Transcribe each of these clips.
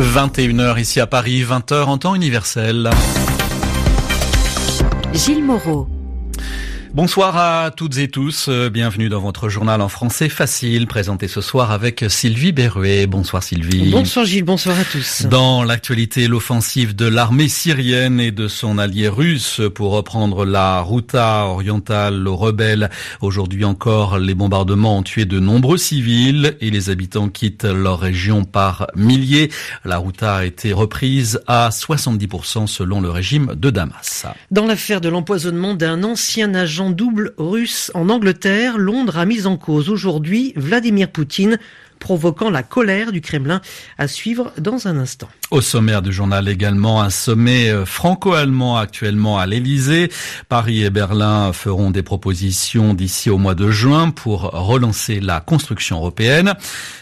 21h ici à Paris, 20h en temps universel. Gilles Moreau. Bonsoir à toutes et tous, euh, bienvenue dans votre journal en français facile, présenté ce soir avec Sylvie Berruet. Bonsoir Sylvie. Bonsoir Gilles, bonsoir à tous. Dans l'actualité, l'offensive de l'armée syrienne et de son allié russe pour reprendre la Routa orientale aux rebelles. Aujourd'hui encore, les bombardements ont tué de nombreux civils et les habitants quittent leur région par milliers. La Routa a été reprise à 70% selon le régime de Damas. Dans l'affaire de l'empoisonnement d'un ancien agent double russe en Angleterre, Londres a mis en cause aujourd'hui Vladimir Poutine provoquant la colère du Kremlin à suivre dans un instant. Au sommaire du journal également, un sommet euh, franco-allemand actuellement à l'Elysée. Paris et Berlin feront des propositions d'ici au mois de juin pour relancer la construction européenne.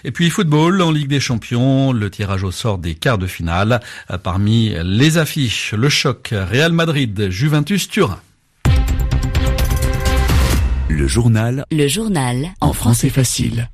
Et puis football en Ligue des Champions, le tirage au sort des quarts de finale. Parmi les affiches, le choc Real Madrid, Juventus Turin. Le journal. Le journal. En français facile.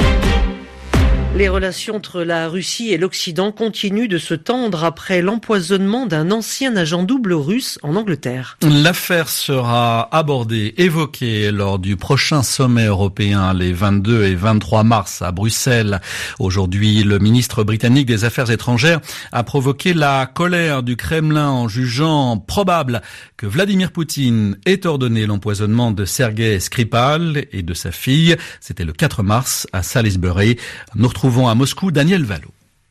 Les relations entre la Russie et l'Occident continuent de se tendre après l'empoisonnement d'un ancien agent double russe en Angleterre. L'affaire sera abordée, évoquée lors du prochain sommet européen les 22 et 23 mars à Bruxelles. Aujourd'hui, le ministre britannique des Affaires étrangères a provoqué la colère du Kremlin en jugeant probable que Vladimir Poutine ait ordonné l'empoisonnement de Sergei Skripal et de sa fille. C'était le 4 mars à Salisbury. Nous retrouvons à Moscou Daniel Valo.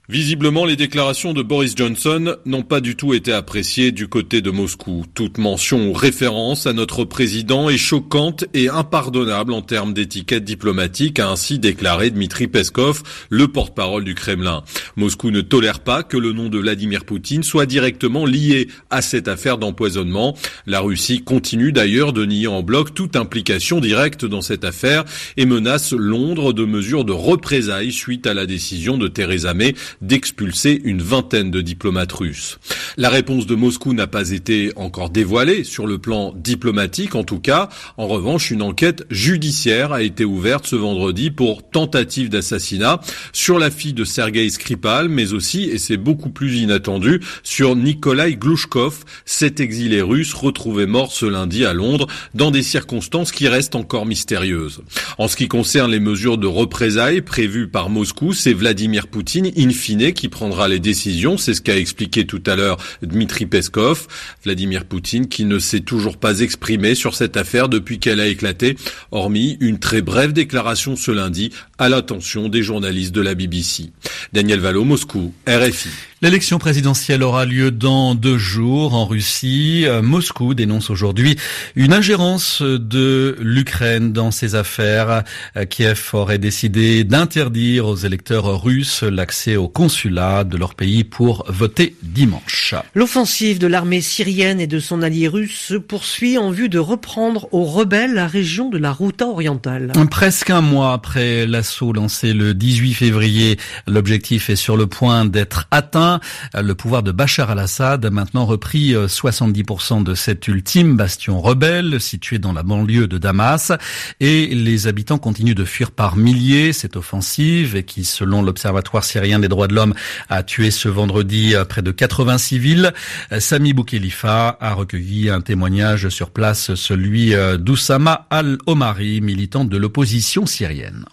Visiblement, les déclarations de Boris Johnson n'ont pas du tout été appréciées du côté de Moscou. Toute mention ou référence à notre président est choquante et impardonnable en termes d'étiquette diplomatique, a ainsi déclaré Dmitri Peskov, le porte-parole du Kremlin. Moscou ne tolère pas que le nom de Vladimir Poutine soit directement lié à cette affaire d'empoisonnement. La Russie continue d'ailleurs de nier en bloc toute implication directe dans cette affaire et menace Londres de mesures de représailles suite à la décision de Theresa May d'expulser une vingtaine de diplomates russes. La réponse de Moscou n'a pas été encore dévoilée sur le plan diplomatique en tout cas. En revanche, une enquête judiciaire a été ouverte ce vendredi pour tentative d'assassinat sur la fille de Sergei Skripal, mais aussi, et c'est beaucoup plus inattendu, sur Nikolai Glushkov, cet exilé russe retrouvé mort ce lundi à Londres dans des circonstances qui restent encore mystérieuses. En ce qui concerne les mesures de représailles prévues par Moscou, c'est Vladimir Poutine, in qui prendra les décisions. C'est ce qu'a expliqué tout à l'heure Dmitri Peskov. Vladimir Poutine qui ne s'est toujours pas exprimé sur cette affaire depuis qu'elle a éclaté, hormis une très brève déclaration ce lundi à l'attention des journalistes de la BBC. Daniel Valo, Moscou, RFI. L'élection présidentielle aura lieu dans deux jours en Russie. Euh, Moscou dénonce aujourd'hui une ingérence de l'Ukraine dans ses affaires. Euh, Kiev aurait décidé d'interdire aux électeurs russes l'accès au consulat de leur pays pour voter dimanche. L'offensive de l'armée syrienne et de son allié russe se poursuit en vue de reprendre aux rebelles la région de la Routa orientale. Presque un mois après l'assaut lancé le 18 février, l'objectif est sur le point d'être atteint. Le pouvoir de Bachar al-Assad a maintenant repris 70% euh, de cet ultime bastion rebelle situé dans la banlieue de Damas et les habitants continuent de fuir par milliers cette offensive et qui, selon l'Observatoire syrien des droits de l'homme, a tué ce vendredi euh, près de 80 civils. Euh, Sami Boukhelifa a recueilli un témoignage sur place, celui d'Oussama al-Omari, militant de l'opposition syrienne.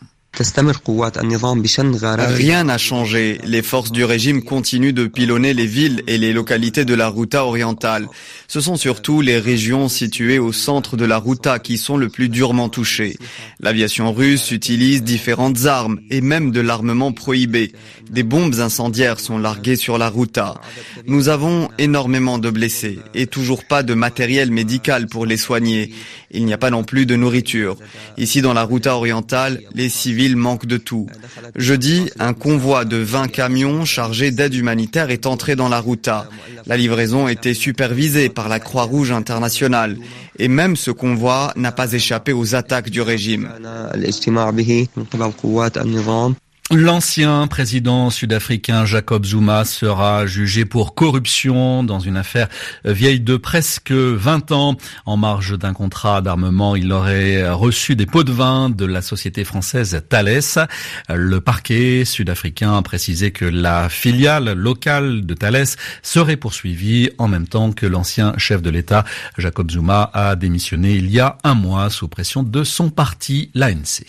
Rien n'a changé. Les forces du régime continuent de pilonner les villes et les localités de la Routa orientale. Ce sont surtout les régions situées au centre de la Routa qui sont le plus durement touchées. L'aviation russe utilise différentes armes et même de l'armement prohibé. Des bombes incendiaires sont larguées sur la Routa. Nous avons énormément de blessés et toujours pas de matériel médical pour les soigner. Il n'y a pas non plus de nourriture. Ici dans la Routa orientale, les civils manque de tout. Jeudi, un convoi de 20 camions chargés d'aide humanitaire est entré dans la Routa. La livraison était supervisée par la Croix-Rouge internationale. Et même ce convoi n'a pas échappé aux attaques du régime. L'ancien président sud-africain Jacob Zuma sera jugé pour corruption dans une affaire vieille de presque 20 ans. En marge d'un contrat d'armement, il aurait reçu des pots de vin de la société française Thales. Le parquet sud-africain a précisé que la filiale locale de Thales serait poursuivie en même temps que l'ancien chef de l'État Jacob Zuma a démissionné il y a un mois sous pression de son parti, l'ANC.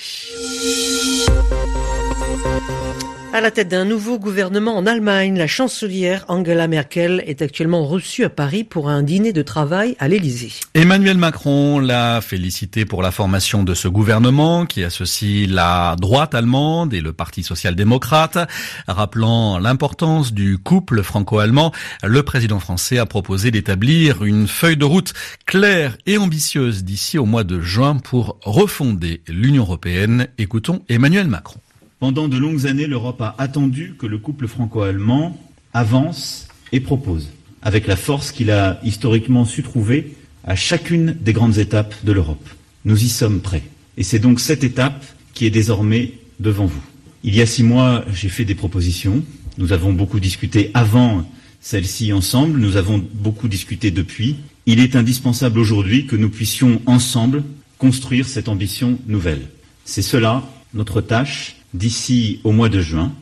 À la tête d'un nouveau gouvernement en Allemagne, la chancelière Angela Merkel est actuellement reçue à Paris pour un dîner de travail à l'Élysée. Emmanuel Macron l'a félicité pour la formation de ce gouvernement qui associe la droite allemande et le Parti social-démocrate. Rappelant l'importance du couple franco-allemand, le président français a proposé d'établir une feuille de route claire et ambitieuse d'ici au mois de juin pour refonder l'Union européenne. Écoutons Emmanuel Macron. Pendant de longues années, l'Europe a attendu que le couple franco-allemand avance et propose, avec la force qu'il a historiquement su trouver à chacune des grandes étapes de l'Europe. Nous y sommes prêts. Et c'est donc cette étape qui est désormais devant vous. Il y a six mois, j'ai fait des propositions. Nous avons beaucoup discuté avant celle-ci ensemble. Nous avons beaucoup discuté depuis. Il est indispensable aujourd'hui que nous puissions ensemble construire cette ambition nouvelle. C'est cela notre tâche d'ici au mois de juin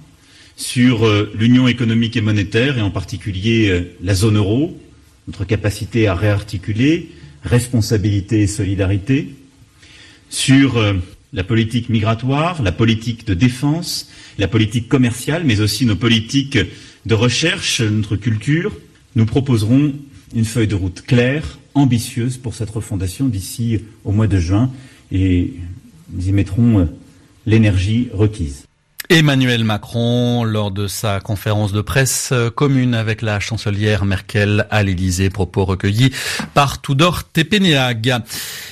sur euh, l'union économique et monétaire et en particulier euh, la zone euro, notre capacité à réarticuler responsabilité et solidarité, sur euh, la politique migratoire, la politique de défense, la politique commerciale, mais aussi nos politiques de recherche, notre culture. Nous proposerons une feuille de route claire, ambitieuse pour cette refondation d'ici au mois de juin et nous y mettrons l'énergie requise. Emmanuel Macron, lors de sa conférence de presse commune avec la chancelière Merkel à l'Élysée, propos recueillis par Tudor Tepeneag.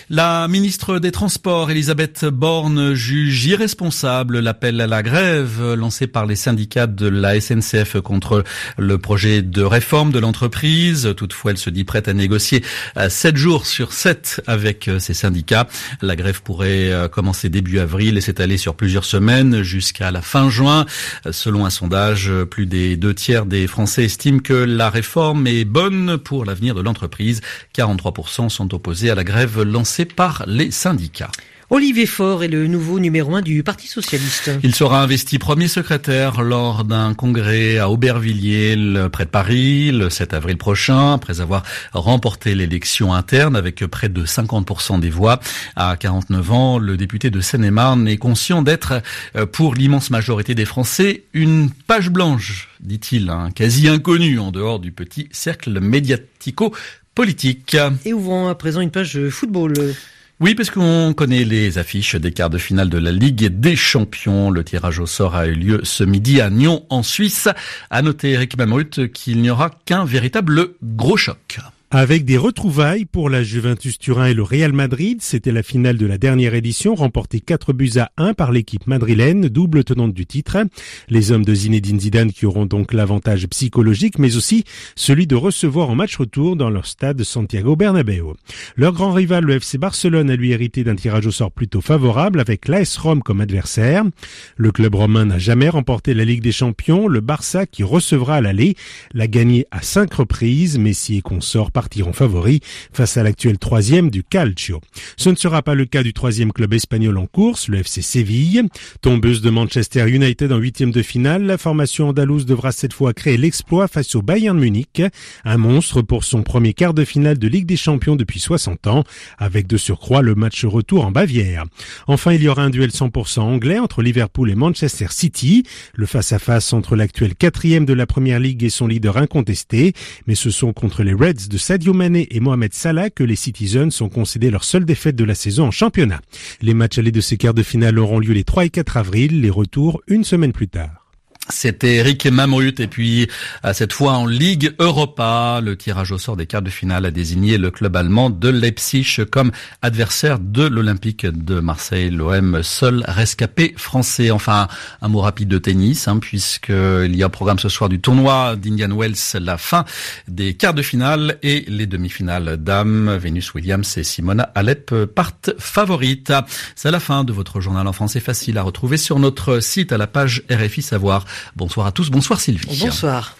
La ministre des Transports, Elisabeth Borne, juge irresponsable l'appel à la grève lancé par les syndicats de la SNCF contre le projet de réforme de l'entreprise. Toutefois, elle se dit prête à négocier 7 jours sur 7 avec ces syndicats. La grève pourrait commencer début avril et s'étaler sur plusieurs semaines jusqu'à la fin juin. Selon un sondage, plus des deux tiers des Français estiment que la réforme est bonne pour l'avenir de l'entreprise. 43% sont opposés à la grève lancée par les syndicats. Olivier Faure est le nouveau numéro un du Parti socialiste. Il sera investi premier secrétaire lors d'un congrès à Aubervilliers, près de Paris, le 7 avril prochain, après avoir remporté l'élection interne avec près de 50% des voix. À 49 ans, le député de Seine-et-Marne est conscient d'être, euh, pour l'immense majorité des Français, une page blanche, dit-il, hein, quasi inconnue en dehors du petit cercle médiatico-politique. Et ouvrons à présent une page football. Oui, parce qu'on connaît les affiches des quarts de finale de la Ligue des Champions. Le tirage au sort a eu lieu ce midi à Nyon, en Suisse. À noter, Eric Mamrut, qu'il n'y aura qu'un véritable gros choc. Avec des retrouvailles pour la Juventus Turin et le Real Madrid, c'était la finale de la dernière édition, remportée 4 buts à 1 par l'équipe madrilène, double tenante du titre. Les hommes de Zinedine Zidane qui auront donc l'avantage psychologique, mais aussi celui de recevoir en match retour dans leur stade Santiago Bernabéu. Leur grand rival, le FC Barcelone, a lui hérité d'un tirage au sort plutôt favorable avec l'AS Rome comme adversaire. Le club romain n'a jamais remporté la Ligue des Champions. Le Barça, qui recevra à l'aller, l'a gagné à cinq reprises. Messi et consorts partiront favoris face à l'actuel troisième du Calcio. Ce ne sera pas le cas du troisième club espagnol en course, le FC Séville. Tombeuse de Manchester United en huitième de finale, la formation andalouse devra cette fois créer l'exploit face au Bayern Munich, un monstre pour son premier quart de finale de Ligue des Champions depuis 60 ans, avec de surcroît le match retour en Bavière. Enfin, il y aura un duel 100% anglais entre Liverpool et Manchester City, le face-à-face entre l'actuel quatrième de la Première Ligue et son leader incontesté, mais ce sont contre les Reds de Sadio Mané et Mohamed Salah que les Citizens ont concédé leur seule défaite de la saison en championnat. Les matchs allés de ces quarts de finale auront lieu les 3 et 4 avril, les retours une semaine plus tard. C'était Eric Mamrut et puis cette fois en Ligue Europa, le tirage au sort des quarts de finale a désigné le club allemand de Leipzig comme adversaire de l'Olympique de Marseille, l'OM seul rescapé français. Enfin, un mot rapide de tennis, hein, puisqu'il y a un programme ce soir du tournoi d'Indian Wells, la fin des quarts de finale et les demi-finales dames. Venus Williams et Simona Alep partent favorites. C'est la fin de votre journal en français facile à retrouver sur notre site à la page RFI Savoir. Bonsoir à tous, bonsoir Sylvie. Bonsoir.